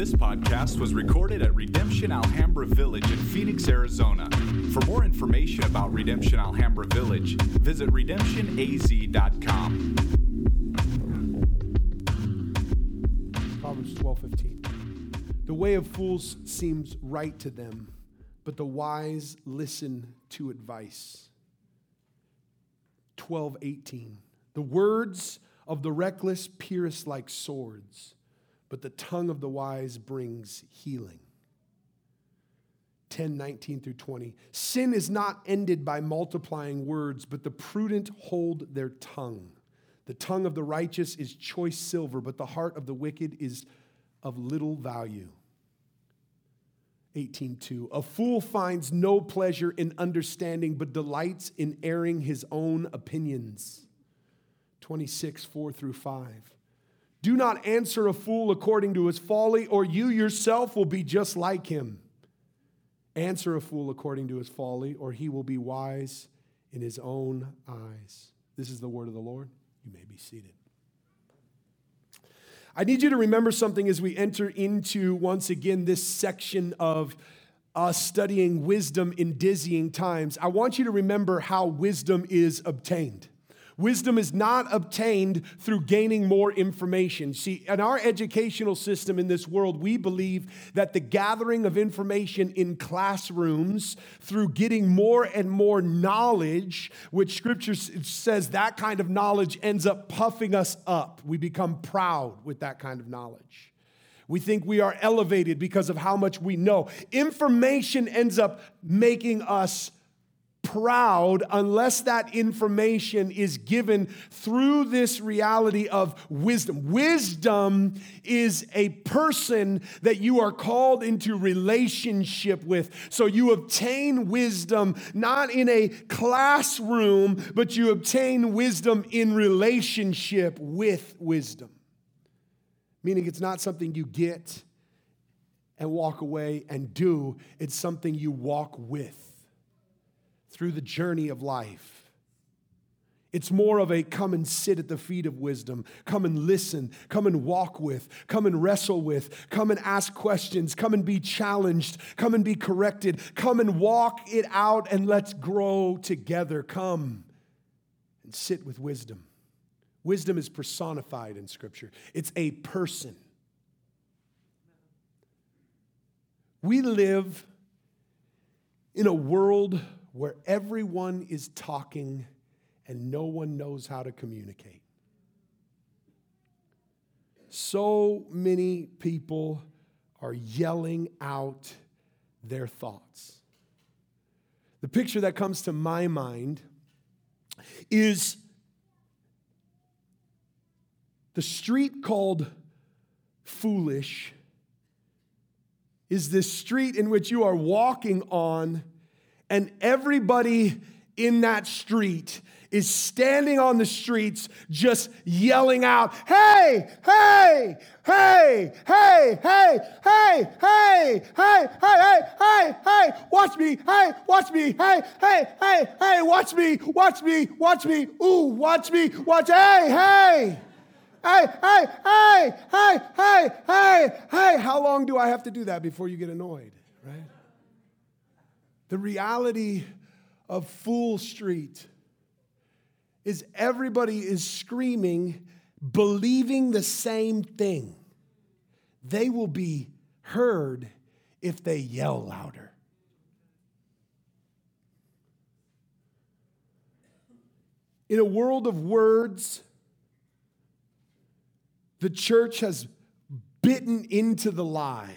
This podcast was recorded at Redemption Alhambra Village in Phoenix, Arizona. For more information about Redemption Alhambra Village, visit redemptionaz.com. Proverbs 12:15. The way of fools seems right to them, but the wise listen to advice. 12:18. The words of the reckless pierce like swords, but the tongue of the wise brings healing. 10, 19 through 20. Sin is not ended by multiplying words, but the prudent hold their tongue. The tongue of the righteous is choice silver, but the heart of the wicked is of little value. 18:2 A fool finds no pleasure in understanding but delights in airing his own opinions. 26 4 through 5 Do not answer a fool according to his folly or you yourself will be just like him. Answer a fool according to his folly or he will be wise in his own eyes. This is the word of the Lord. You may be seated. I need you to remember something as we enter into, once again, this section of us studying wisdom in dizzying times. I want you to remember how wisdom is obtained. Wisdom is not obtained through gaining more information. See, in our educational system in this world, we believe that the gathering of information in classrooms through getting more and more knowledge, which scripture says that kind of knowledge ends up puffing us up. We become proud with that kind of knowledge. We think we are elevated because of how much we know. Information ends up making us proud unless that information is given through this reality of wisdom. Wisdom is a person that you are called into relationship with. So you obtain wisdom not in a classroom, but you obtain wisdom in relationship with wisdom. Meaning it's not something you get and walk away and do, it's something you walk with through the journey of life. It's more of a come and sit at the feet of wisdom, come and listen, come and walk with, come and wrestle with, come and ask questions, come and be challenged, come and be corrected, come and walk it out and let's grow together. Come and sit with wisdom. Wisdom is personified in Scripture, it's a person. We live in a world where everyone is talking and no one knows how to communicate. So many people are yelling out their thoughts. The picture that comes to my mind is the street called Foolish is this street in which you are walking on and everybody in that street is standing on the streets just yelling out, hey, hey, hey, hey, hey, hey, hey, hey, hey, hey, hey, watch me, hey, watch me, hey, hey, hey, hey, watch me, watch me, watch me, ooh, watch me, watch, hey, hey. Hey, hey, hey, hey, hey, hey, hey. How long do I have to do that before you get annoyed, right? The reality of Fool Street is everybody is screaming, believing the same thing. They will be heard if they yell louder. In a world of words, the church has bitten into the lie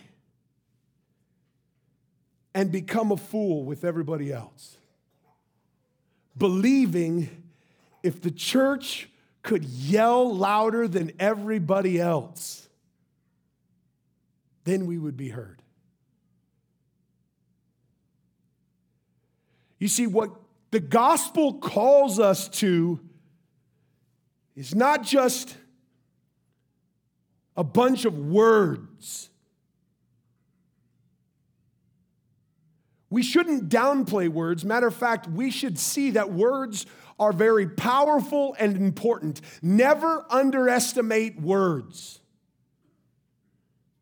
and become a fool with everybody else. Believing if the church could yell louder than everybody else, then we would be heard. You see, what the gospel calls us to is not just a bunch of words We shouldn't downplay words. Matter of fact, we should see that words are very powerful and important. Never underestimate words.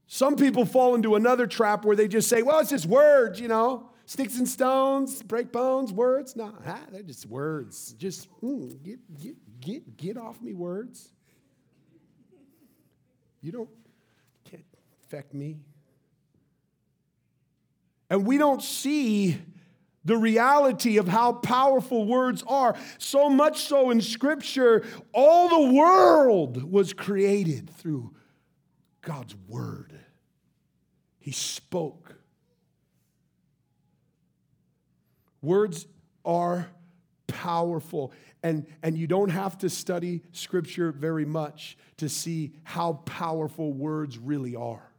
Some people fall into another trap where they just say, well, it's just words, you know. Sticks and stones, break bones, words. No, they're just words. Just mm, get, get, get, get off me, words. You don't, can't affect me. And we don't see the reality of how powerful words are. So much so in Scripture, all the world was created through God's Word. He spoke. Words are powerful. And, and you don't have to study Scripture very much to see how powerful words really are.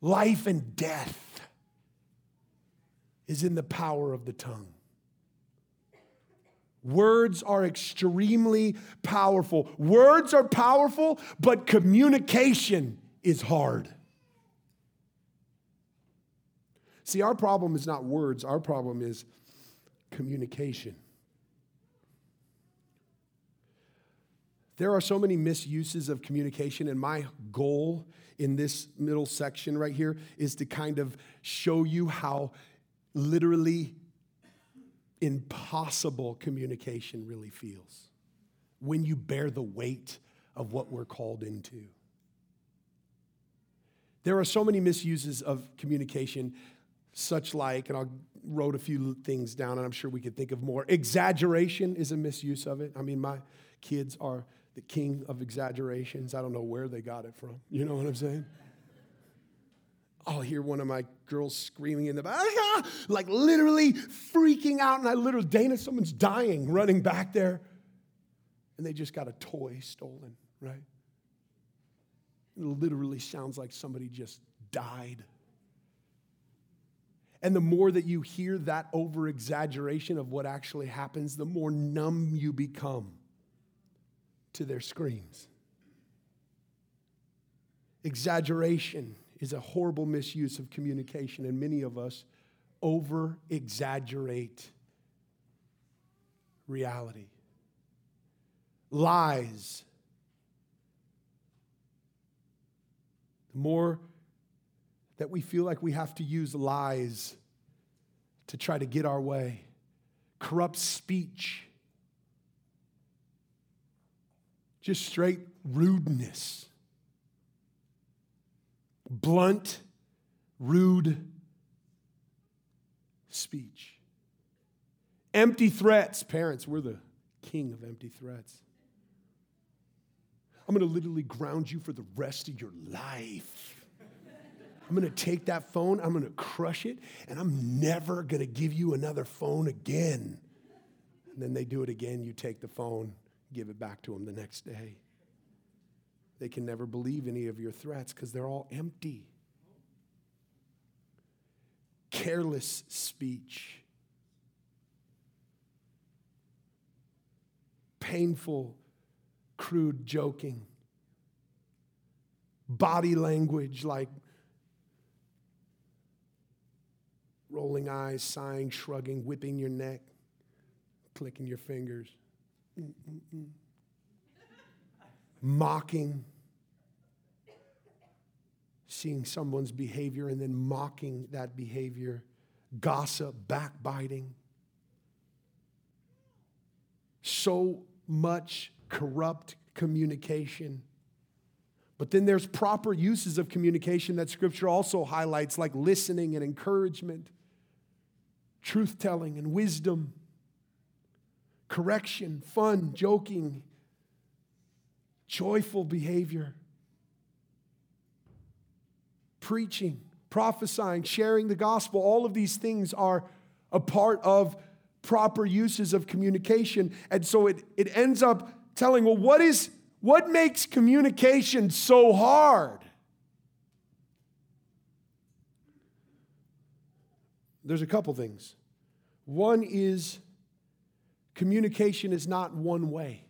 Life and death is in the power of the tongue. Words are extremely powerful. Words are powerful, but communication is hard. See, our problem is not words, our problem is communication. There are so many misuses of communication, and my goal in this middle section right here is to kind of show you how literally impossible communication really feels when you bear the weight of what we're called into. There are so many misuses of communication, such like, and I wrote a few things down, and I'm sure we could think of more. Exaggeration is a misuse of it. I mean, my kids are the king of exaggerations. I don't know where they got it from. You know what I'm saying? I'll hear one of my girls screaming in the back, ah, like literally freaking out. And I literally, Dana, someone's dying running back there. And they just got a toy stolen, right? It literally sounds like somebody just died. And the more that you hear that over exaggeration of what actually happens, the more numb you become to their screams. Exaggeration is a horrible misuse of communication, and many of us over exaggerate reality. Lies. The more that we feel like we have to use lies to try to get our way, corrupt speech, just straight rudeness blunt, rude speech. Empty threats. Parents, we're the king of empty threats. I'm going to literally ground you for the rest of your life. I'm going to take that phone, I'm going to crush it, and I'm never going to give you another phone again. And then they do it again. You take the phone, give it back to them the next day. They can never believe any of your threats because they're all empty. Careless speech, painful, crude joking, body language like rolling eyes, sighing, shrugging, whipping your neck, clicking your fingers. Mm-mm-mm mocking, seeing someone's behavior and then mocking that behavior, gossip, backbiting. So much corrupt communication. But then there's proper uses of communication that scripture also highlights, like listening and encouragement, truth telling and wisdom, correction, fun, joking, joyful behavior, preaching, prophesying, sharing the gospel, all of these things are a part of proper uses of communication. And so it, it ends up telling, well, what is what makes communication so hard? There's a couple things. One is communication is not one way.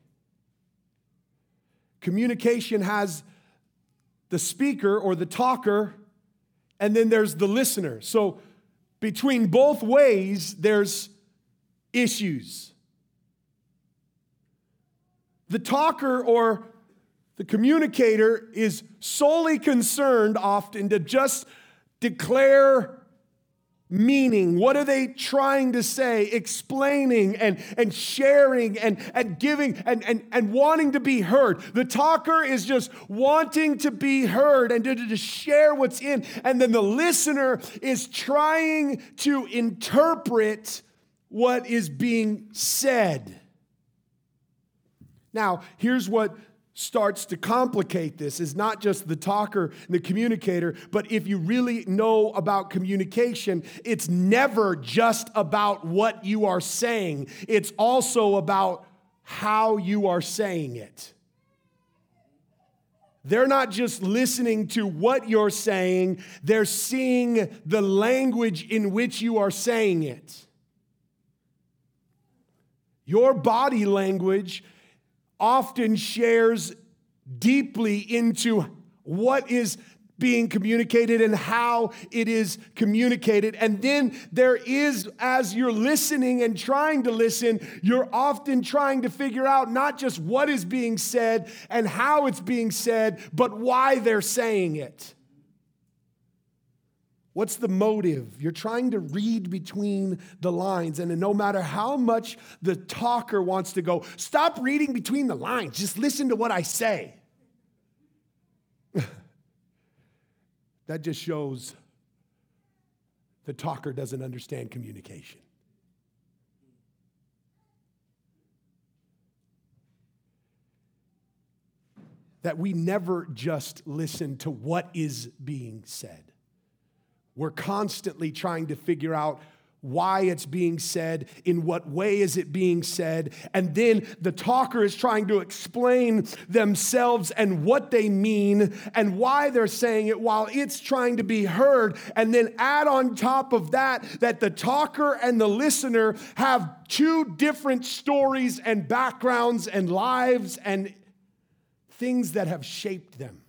Communication has the speaker or the talker, and then there's the listener. So between both ways, there's issues. The talker or The communicator is solely concerned often to just declare meaning. What are they trying to say? Explaining and, and sharing and, and giving and, and, and wanting to be heard. The talker is just wanting to be heard and to, to share what's in. And then the listener is trying to interpret what is being said. Now, here's what starts to complicate this is not just the talker and the communicator, but if you really know about communication, it's never just about what you are saying, it's also about how you are saying it. They're not just listening to what you're saying, they're seeing the language in which you are saying it. Your body language often shares deeply into what is being communicated and how it is communicated. And then there is, as you're listening and trying to listen, you're often trying to figure out not just what is being said and how it's being said, but why they're saying it. What's the motive? You're trying to read between the lines. And no matter how much the talker wants to go, stop reading between the lines, just listen to what I say. that just shows the talker doesn't understand communication. That we never just listen to what is being said. We're constantly trying to figure out why it's being said, in what way is it being said, and then the talker is trying to explain themselves and what they mean and why they're saying it while it's trying to be heard. And then add on top of that that the talker and the listener have two different stories and backgrounds and lives and things that have shaped them.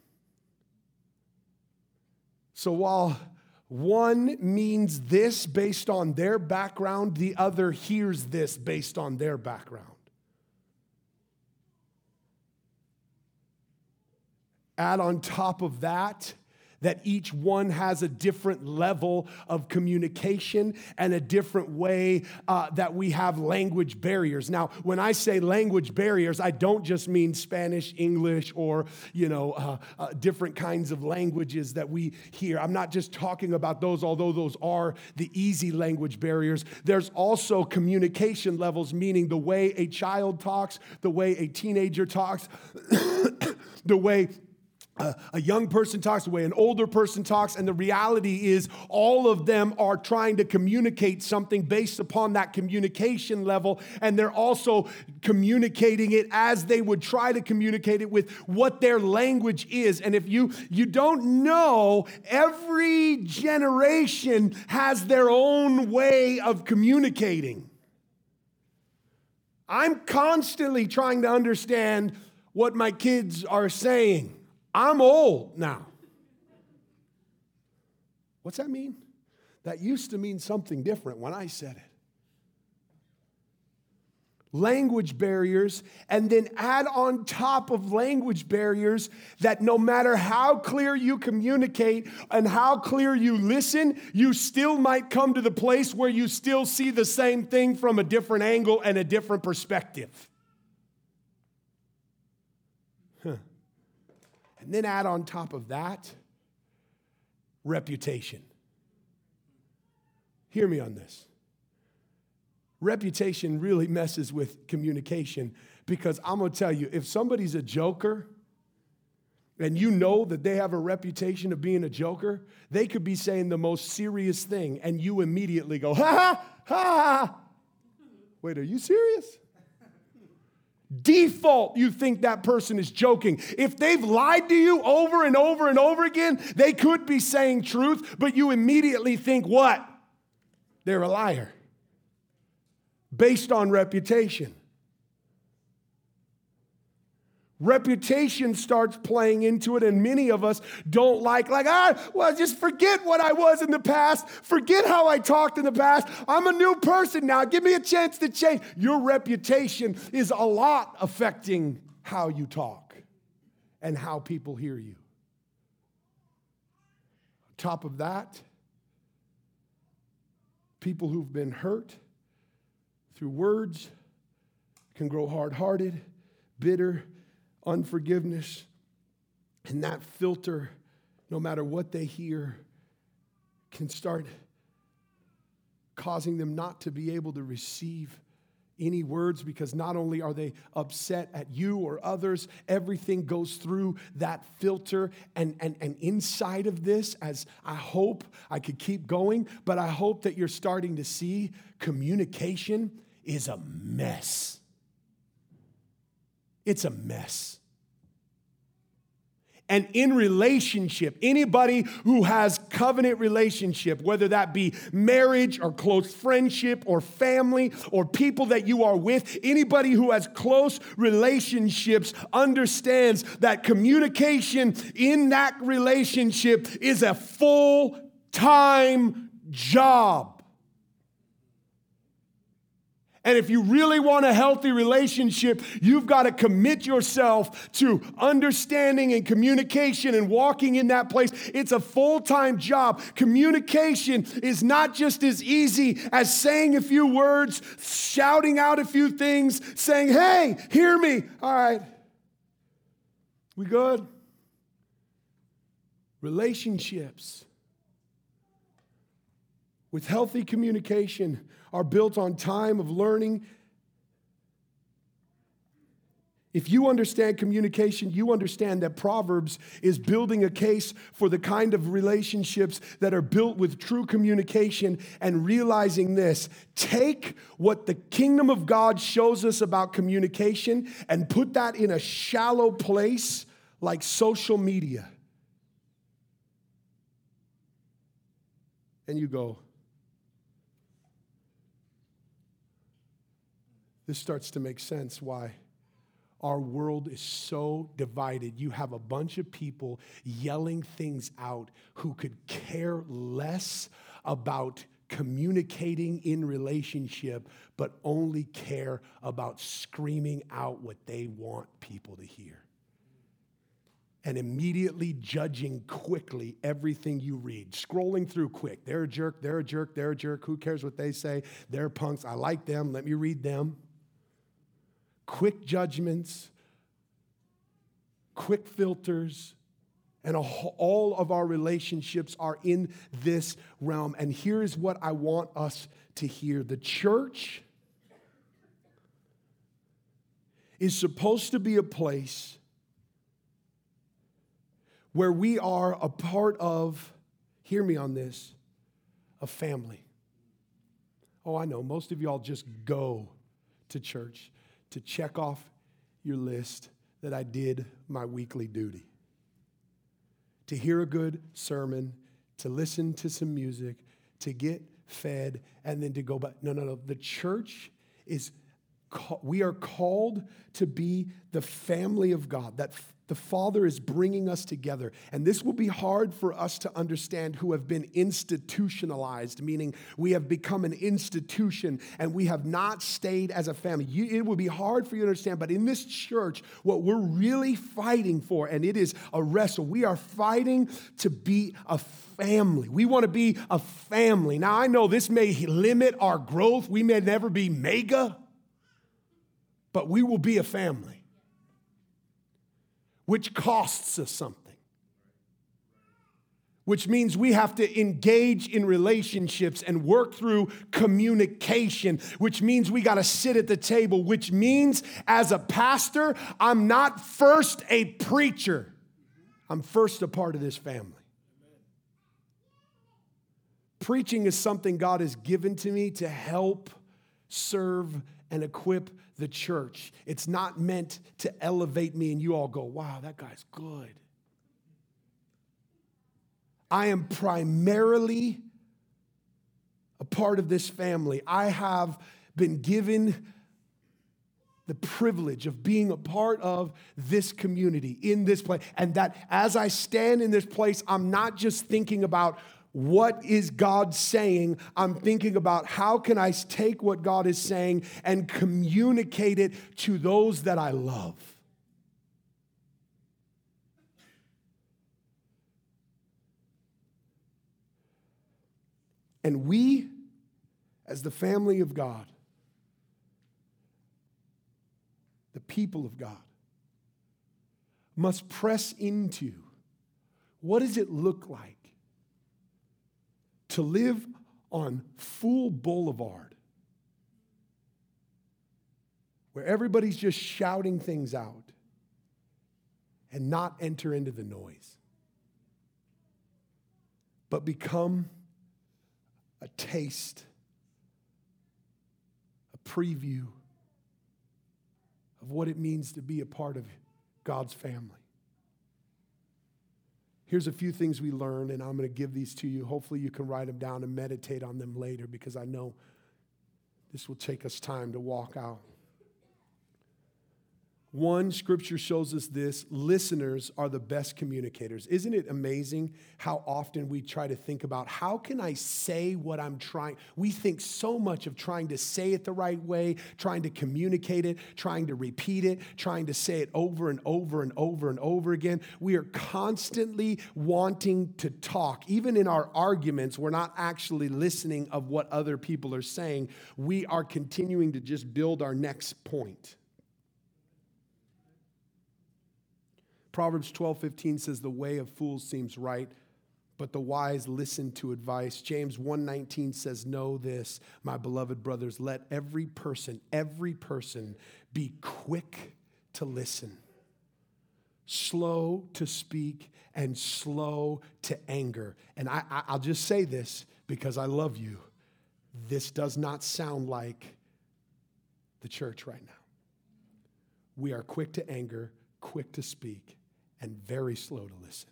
So while one means this based on their background, the other hears this based on their background. Add on top of that, that each one has a different level of communication and a different way uh, that we have language barriers. Now, when I say language barriers, I don't just mean Spanish, English, or you know uh, uh, different kinds of languages that we hear. I'm not just talking about those, although those are the easy language barriers. There's also communication levels, meaning the way a child talks, the way a teenager talks, the way a, young person talks, the way an older person talks, and the reality is all of them are trying to communicate something based upon that communication level, and they're also communicating it as they would try to communicate it with what their language is. And if you you don't know, every generation has their own way of communicating. I'm constantly trying to understand what my kids are saying. I'm old now. What's that mean? That used to mean something different when I said it. Language barriers, and then add on top of language barriers that no matter how clear you communicate and how clear you listen, you still might come to the place where you still see the same thing from a different angle and a different perspective. And then add on top of that reputation. Hear me on this. Reputation really messes with communication because I'm gonna tell you if somebody's a joker, and you know that they have a reputation of being a joker, they could be saying the most serious thing, and you immediately go, ha ha ha. Wait, are you serious? Default, you think that person is joking. If they've lied to you over and over and over again, they could be saying truth, but you immediately think what? They're a liar based on reputation. Reputation starts playing into it, and many of us don't like, like, ah, well, just forget what I was in the past. Forget how I talked in the past. I'm a new person now. Give me a chance to change. Your reputation is a lot affecting how you talk and how people hear you. On top of that, people who've been hurt through words can grow hard hearted, bitter, unforgiveness. And that filter, no matter what they hear, can start causing them not to be able to receive any words because not only are they upset at you or others, everything goes through that filter. And, and, and inside of this, as I hope I could keep going, but I hope that you're starting to see communication is a mess. It's a mess. And in relationship, anybody who has covenant relationship, whether that be marriage or close friendship or family or people that you are with, anybody who has close relationships understands that communication in that relationship is a full time job. And if you really want a healthy relationship, you've got to commit yourself to understanding and communication and walking in that place. It's a full time job. Communication is not just as easy as saying a few words, shouting out a few things, saying, hey, hear me. All right. We good? Relationships with healthy communication are built on time of learning. If you understand communication, you understand that Proverbs is building a case for the kind of relationships that are built with true communication and realizing this. Take what the kingdom of God shows us about communication and put that in a shallow place like social media. And you go, this starts to make sense why our world is so divided. You have a bunch of people yelling things out who could care less about communicating in relationship, but only care about screaming out what they want people to hear. And immediately judging quickly everything you read, scrolling through quick. They're a jerk, they're a jerk, they're a jerk. Who cares what they say? They're punks. I like them. Let me read them quick judgments, quick filters, and all of our relationships are in this realm. And here's what I want us to hear the church is supposed to be a place where we are a part of, hear me on this, a family. Oh, I know, most of y'all just go to church to check off your list that I did my weekly duty. To hear a good sermon, to listen to some music, to get fed, and then to go back. No, no, no. The church is, we are called to be the family of God, that the Father is bringing us together. And this will be hard for us to understand who have been institutionalized, meaning we have become an institution and we have not stayed as a family. You, it will be hard for you to understand, but in this church, what we're really fighting for, and it is a wrestle, we are fighting to be a family. We want to be a family. Now, I know this may limit our growth, we may never be mega, but we will be a family which costs us something. Which means we have to engage in relationships and work through communication, which means we got to sit at the table, which means as a pastor, I'm not first a preacher, I'm first a part of this family. Preaching is something God has given to me to help serve and equip the church. It's not meant to elevate me and you all go, wow, that guy's good. I am primarily a part of this family. I have been given the privilege of being a part of this community in this place. And that as I stand in this place, I'm not just thinking about what is God saying? I'm thinking about how can I take what God is saying and communicate it to those that I love. And we, as the family of God, the people of God, must press into what does it look like? To live on Fool Boulevard where everybody's just shouting things out and not enter into the noise, but become a taste, a preview of what it means to be a part of God's family. Here's a few things we learned, and I'm going to give these to you. Hopefully, you can write them down and meditate on them later because I know this will take us time to walk out. One, scripture shows us this listeners are the best communicators. Isn't it amazing how often we try to think about how can I say what I'm trying? We think so much of trying to say it the right way, trying to communicate it, trying to repeat it, trying to say it over and over and over and over again. We are constantly wanting to talk. Even in our arguments, we're not actually listening of what other people are saying. We are continuing to just build our next point. Proverbs 12, 15 says, The way of fools seems right, but the wise listen to advice. James 1:19 says, Know this, my beloved brothers, let every person, every person be quick to listen, slow to speak, and slow to anger. And I, I, I'll just say this because I love you. This does not sound like the church right now. We are quick to anger, quick to speak, and very slow to listen.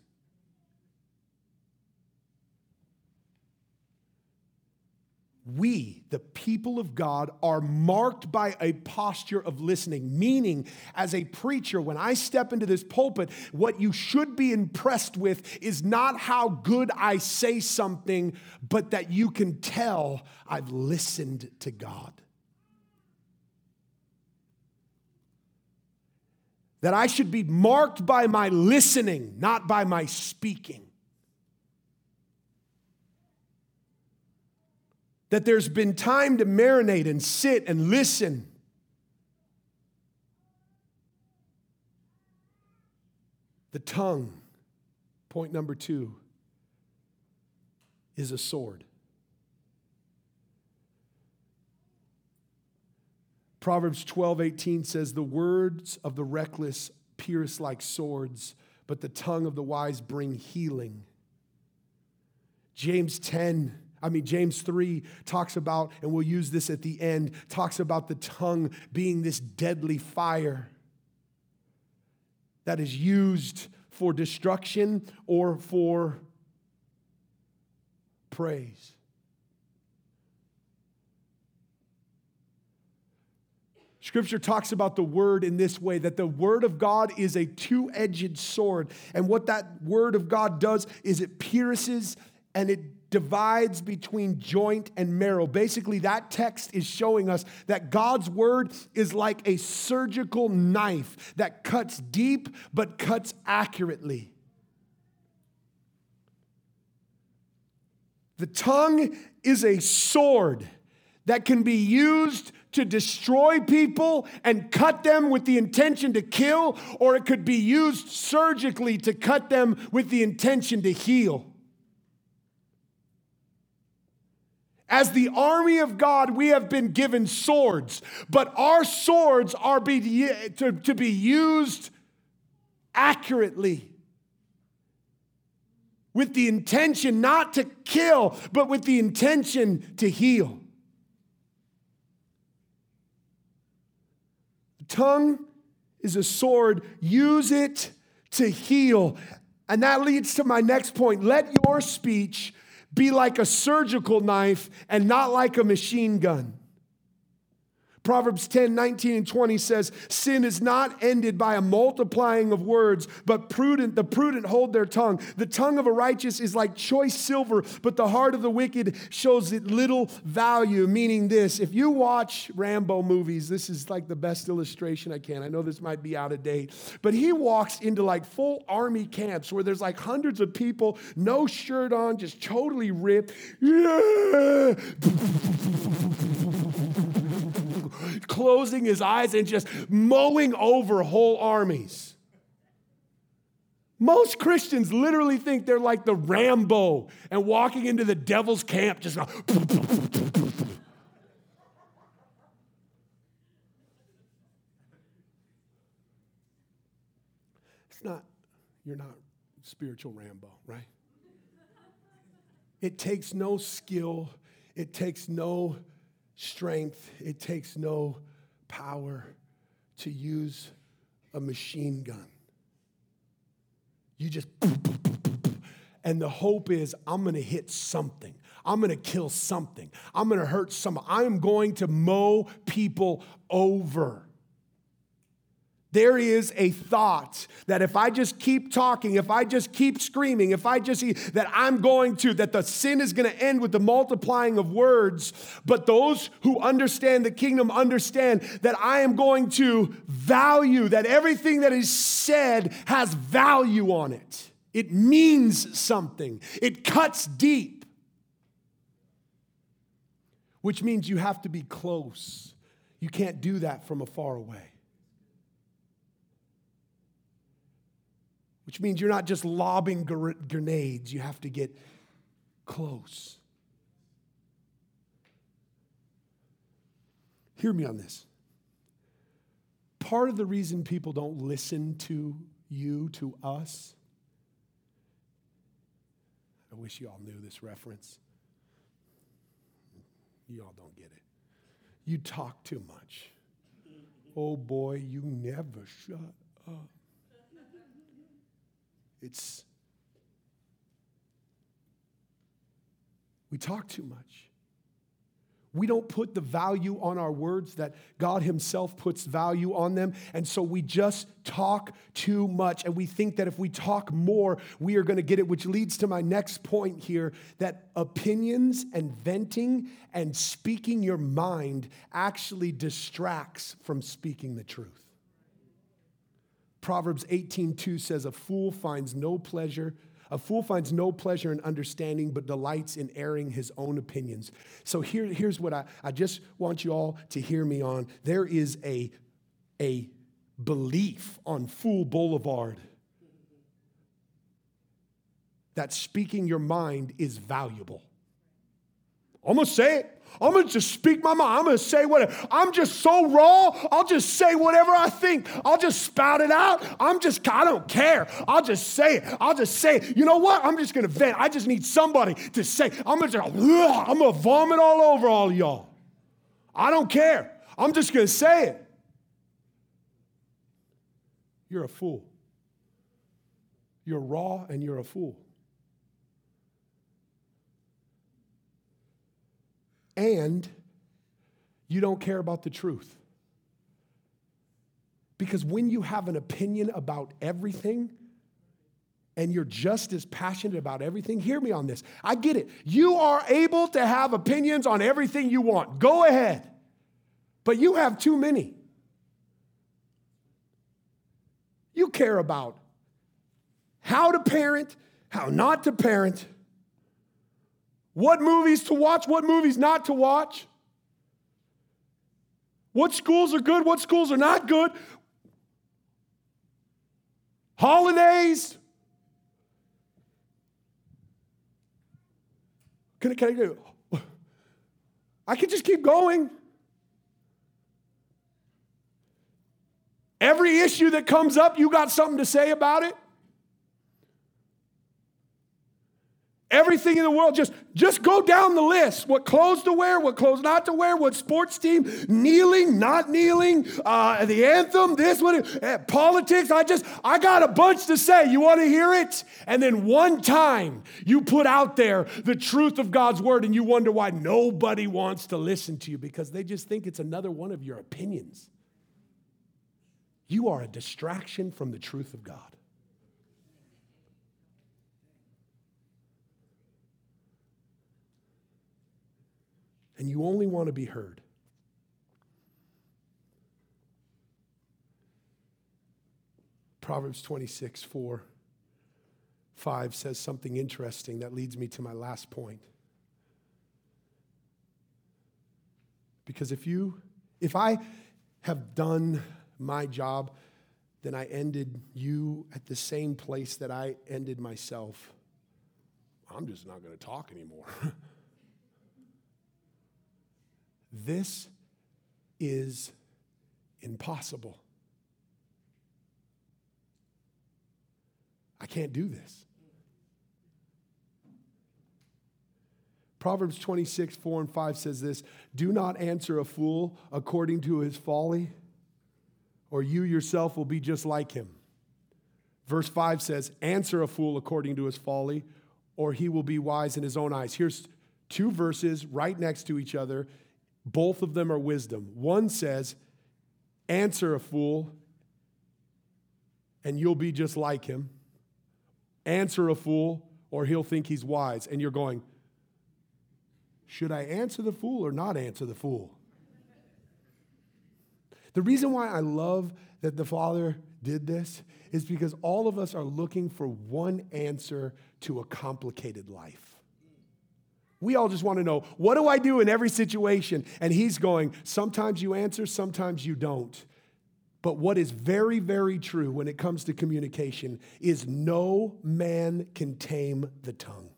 we, the people of God, are marked by a posture of listening. Meaning, as a preacher, when I step into this pulpit, what you should be impressed with is not how good I say something, but that you can tell I've listened to God. That I should be marked by my listening, not by my speaking. That there's been time to marinate and sit and listen. The tongue, point number two, is a sword. Proverbs 12, 18 says, The words of the reckless pierce like swords, but the tongue of the wise bring healing. James 10, I mean, James 3 talks about, and we'll use this at the end, talks about the tongue being this deadly fire that is used for destruction or for praise. Scripture talks about the word in this way that the word of God is a two edged sword. And what that word of God does is it pierces and it divides between joint and marrow. Basically, that text is showing us that God's word is like a surgical knife that cuts deep but cuts accurately. The tongue is a sword that can be used to destroy people and cut them with the intention to kill, or it could be used surgically to cut them with the intention to heal. As the army of God, we have been given swords, but our swords are be, to, to be used accurately with the intention not to kill, but with the intention to heal. Tongue is a sword, use it to heal. And that leads to my next point. Let your speech be like a surgical knife and not like a machine gun. Proverbs 10, 19, and 20 says, Sin is not ended by a multiplying of words, but prudent, the prudent hold their tongue. The tongue of a righteous is like choice silver, but the heart of the wicked shows it little value. Meaning this, if you watch Rambo movies, this is like the best illustration I can. I know this might be out of date, but he walks into like full army camps where there's like hundreds of people, no shirt on, just totally ripped. Yeah closing his eyes and just mowing over whole armies. Most Christians literally think they're like the Rambo and walking into the devil's camp just It's not, you're not spiritual Rambo, right? It takes no skill, it takes no strength, it takes no power to use a machine gun. You just, and the hope is I'm gonna hit something. I'm gonna kill something. I'm gonna hurt someone. I'm going to mow people over. There is a thought that if I just keep talking, if I just keep screaming, if I just that I'm going to, that the sin is going to end with the multiplying of words. But those who understand the kingdom understand that I am going to value, that everything that is said has value on it. It means something, it cuts deep, which means you have to be close. You can't do that from afar away. Which means you're not just lobbing grenades, you have to get close. Hear me on this. Part of the reason people don't listen to you, to us, I wish you all knew this reference. You all don't get it. You talk too much. Oh boy, you never shut up. It's, we talk too much. We don't put the value on our words that God Himself puts value on them. And so we just talk too much. And we think that if we talk more, we are going to get it, which leads to my next point here that opinions and venting and speaking your mind actually distracts from speaking the truth. Proverbs 18:2 says, A fool finds no pleasure. A fool finds no pleasure in understanding, but delights in airing his own opinions. So here, here's what I, I just want you all to hear me on. There is a, a belief on Fool Boulevard that speaking your mind is valuable. I'm say it. I'm gonna just speak my mind. I'm gonna say whatever. I'm just so raw. I'll just say whatever I think. I'll just spout it out. I'm just, I don't care. I'll just say it. I'll just say it. You know what? I'm just gonna vent. I just need somebody to say. I'm gonna, just, I'm gonna vomit all over all y'all. I don't care. I'm just gonna say it. You're a fool. You're raw and you're a fool. And you don't care about the truth. Because when you have an opinion about everything, and you're just as passionate about everything, hear me on this. I get it. You are able to have opinions on everything you want. Go ahead. But you have too many. You care about how to parent, how not to parent, what movies to watch, what movies not to watch. What schools are good, what schools are not good. Holidays. Can, I, can I? I can just keep going. Every issue that comes up, you got something to say about it. Everything in the world, just, just go down the list. What clothes to wear, what clothes not to wear, what sports team, kneeling, not kneeling, uh, the anthem, this, what, uh, politics. I just, I got a bunch to say. You want to hear it? And then one time you put out there the truth of God's word and you wonder why nobody wants to listen to you because they just think it's another one of your opinions. You are a distraction from the truth of God. And you only want to be heard. Proverbs 26, 4, 5 says something interesting that leads me to my last point. Because if you, if I have done my job, then I ended you at the same place that I ended myself. I'm just not going to talk anymore. This is impossible. I can't do this. Proverbs 26, 4 and 5 says this Do not answer a fool according to his folly, or you yourself will be just like him. Verse 5 says, Answer a fool according to his folly, or he will be wise in his own eyes. Here's two verses right next to each other both of them are wisdom. One says, Answer a fool, and you'll be just like him. Answer a fool, or he'll think he's wise. And you're going, Should I answer the fool or not answer the fool? The reason why I love that the Father did this is because all of us are looking for one answer to a complicated life. We all just want to know, what do I do in every situation? And he's going, sometimes you answer, sometimes you don't. But what is very, very true when it comes to communication is no man can tame the tongue.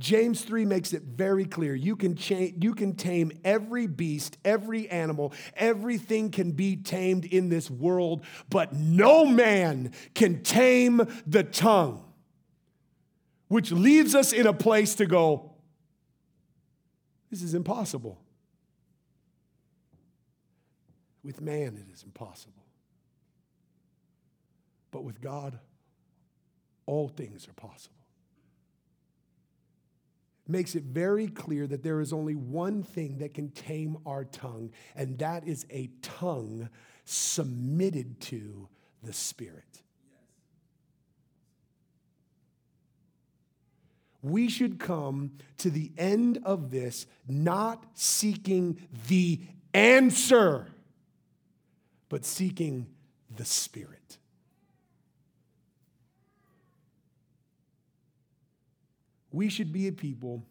James 3 makes it very clear. You can, cha- you can tame every beast, every animal, everything can be tamed in this world, but no man can tame the tongue. Which leaves us in a place to go, this is impossible. With man, it is impossible. But with God, all things are possible. It makes it very clear that there is only one thing that can tame our tongue, and that is a tongue submitted to the Spirit. We should come to the end of this not seeking the answer, but seeking the Spirit. We should be a people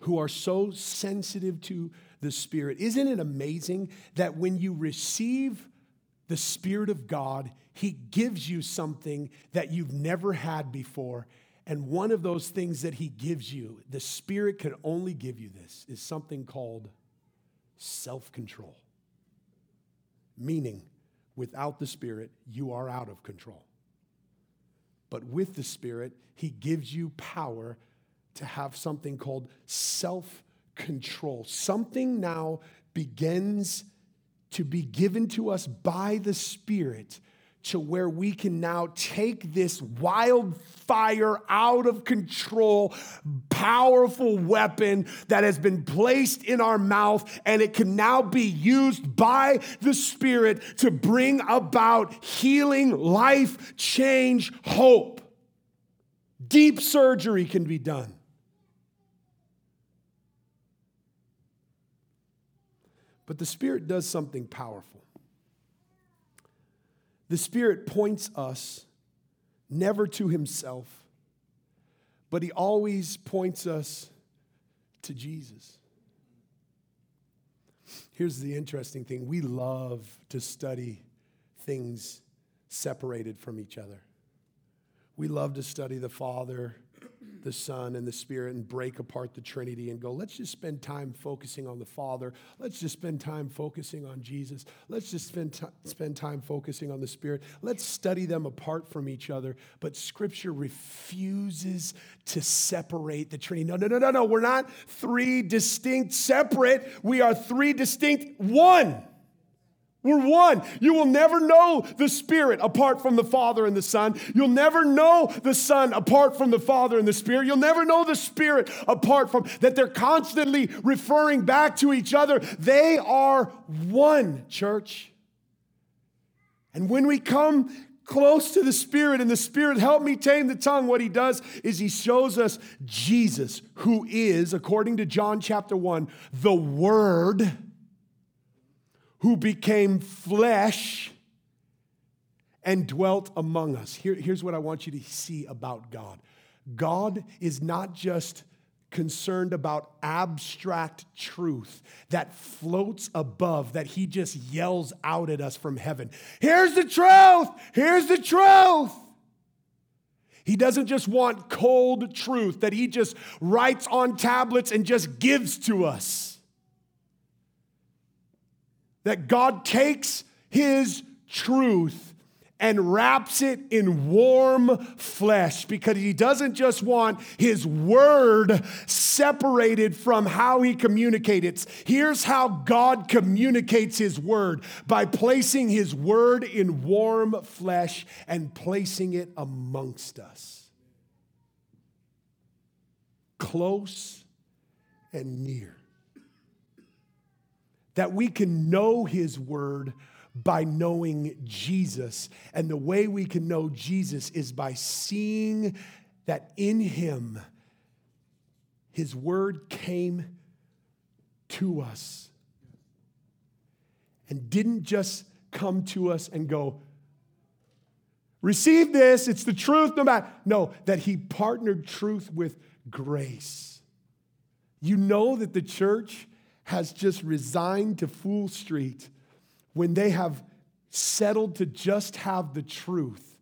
who are so sensitive to the Spirit. Isn't it amazing that when you receive the Spirit of God, He gives you something that you've never had before? And one of those things that he gives you, the Spirit can only give you this, is something called self control. Meaning, without the Spirit, you are out of control. But with the Spirit, he gives you power to have something called self control. Something now begins to be given to us by the Spirit to where we can now take this wildfire, out of control, powerful weapon that has been placed in our mouth, and it can now be used by the Spirit to bring about healing, life change, hope. Deep surgery can be done. But the Spirit does something powerful. The Spirit points us never to Himself, but He always points us to Jesus. Here's the interesting thing we love to study things separated from each other. We love to study the Father, the Son and the Spirit and break apart the Trinity and go, let's just spend time focusing on the Father. Let's just spend time focusing on Jesus. Let's just spend, t- spend time focusing on the Spirit. Let's study them apart from each other. But Scripture refuses to separate the Trinity. No, no, no, no, no. We're not three distinct separate, we are three distinct one. We're one. You will never know the Spirit apart from the Father and the Son. You'll never know the Son apart from the Father and the Spirit. You'll never know the Spirit apart from that they're constantly referring back to each other. They are one, church. And when we come close to the Spirit and the Spirit help me tame the tongue, what he does is he shows us Jesus, who is, according to John chapter 1, the Word who became flesh and dwelt among us. Here, here's what I want you to see about God God is not just concerned about abstract truth that floats above, that he just yells out at us from heaven. Here's the truth! Here's the truth! He doesn't just want cold truth that he just writes on tablets and just gives to us that God takes his truth and wraps it in warm flesh because he doesn't just want his word separated from how he communicates. Here's how God communicates his word by placing his word in warm flesh and placing it amongst us. Close and near that we can know His Word by knowing Jesus. And the way we can know Jesus is by seeing that in Him, His Word came to us and didn't just come to us and go, receive this, it's the truth, no matter. No, that He partnered truth with grace. You know that the church has just resigned to Fool Street when they have settled to just have the truth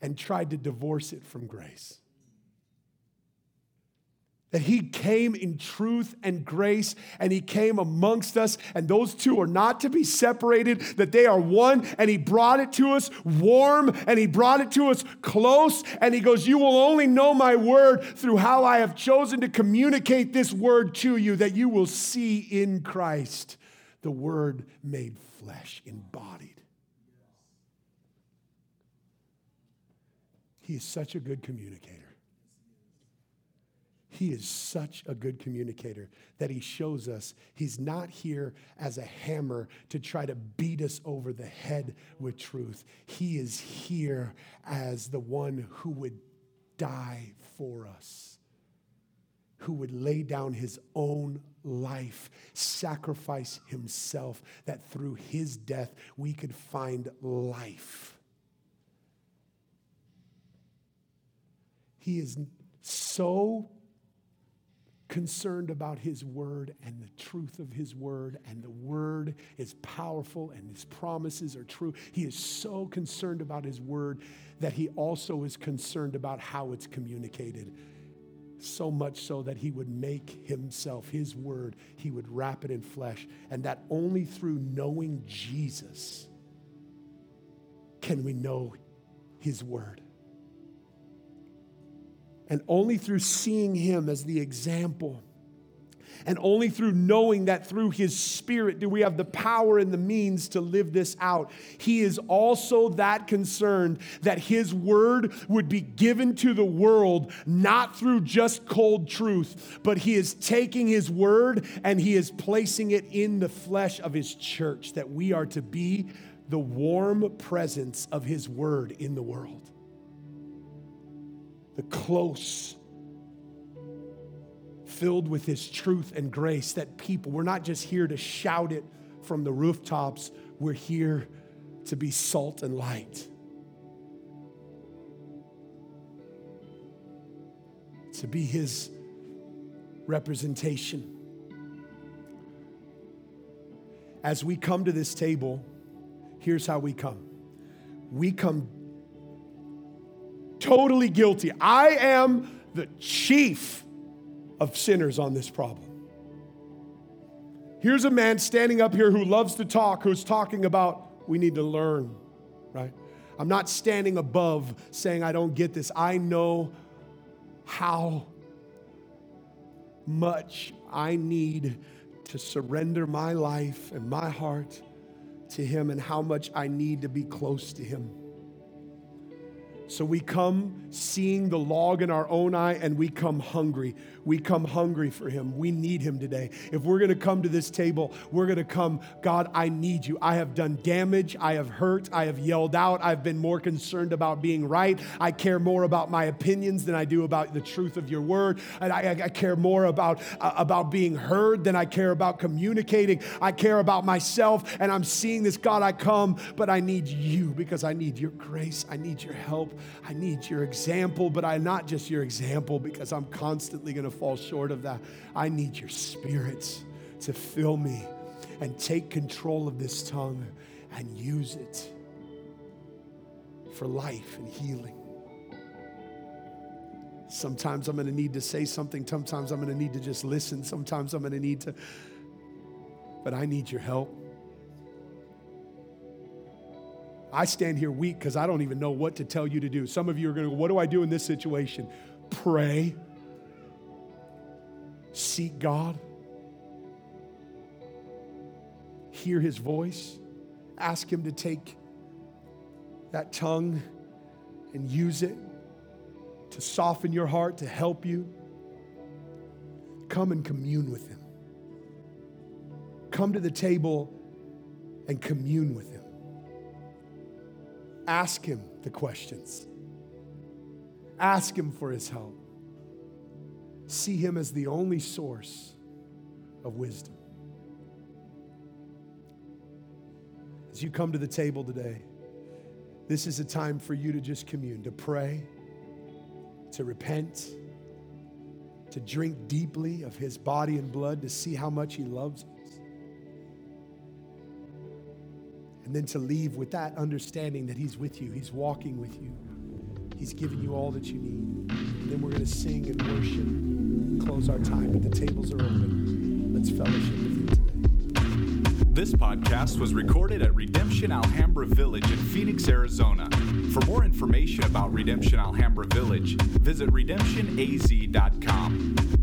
and tried to divorce it from grace that he came in truth and grace and he came amongst us. And those two are not to be separated that they are one. And he brought it to us warm and he brought it to us close. And he goes you will only know my word through how i have chosen to communicate this word to you that you will see in christ the word made flesh embodied. He is such a good communicator he is such a good communicator that he shows us he's not here as a hammer to try to beat us over the head with truth. He is here as the one who would die for us, who would lay down his own life, sacrifice himself, that through his death we could find life. He is so concerned about his word and the truth of his word, and the word is powerful and his promises are true. He is so concerned about his word that he also is concerned about how it's communicated. So much so that he would make himself, his word, he would wrap it in flesh, and that only through knowing Jesus can we know his word. And only through seeing him as the example, and only through knowing that through his spirit do we have the power and the means to live this out. He is also that concerned that his word would be given to the world, not through just cold truth, but he is taking his word and he is placing it in the flesh of his church, that we are to be the warm presence of his word in the world the close, filled with His truth and grace, that people, we're not just here to shout it from the rooftops, we're here to be salt and light. To be His representation. As we come to this table, here's how we come we come totally guilty. I am the chief of sinners on this problem. Here's a man standing up here who loves to talk, who's talking about we need to learn, right? I'm not standing above saying I don't get this. I know how much I need to surrender my life and my heart to Him and how much I need to be close to Him. So we come seeing the log in our own eye and we come hungry. We come hungry for him. We need him today. If we're going to come to this table, we're going to come, God, I need you. I have done damage. I have hurt. I have yelled out. I've been more concerned about being right. I care more about my opinions than I do about the truth of your word. And I, I care more about, uh, about being heard than I care about communicating. I care about myself. And I'm seeing this, God, I come, but I need you because I need your grace. I need your help. I need your example, but I'm not just your example because I'm constantly going to fall short of that. I need your spirits to fill me and take control of this tongue and use it for life and healing. Sometimes I'm going to need to say something. Sometimes I'm going to need to just listen. Sometimes I'm going to need to, but I need your help. I stand here weak because I don't even know what to tell you to do. Some of you are going to go, What do I do in this situation? Pray, seek God, hear His voice, ask Him to take that tongue and use it to soften your heart, to help you. Come and commune with Him. Come to the table and commune with Him. Ask Him the questions, ask Him for His help. See Him as the only source of wisdom. As you come to the table today, this is a time for you to just commune, to pray, to repent, to drink deeply of His body and blood, to see how much He loves And then to leave with that understanding that He's with you, He's walking with you, He's giving you all that you need. And then we're going to sing and worship, close our time, but the tables are open. Let's fellowship with you today. This podcast was recorded at Redemption Alhambra Village in Phoenix, Arizona. For more information about Redemption Alhambra Village, visit redemptionaz.com.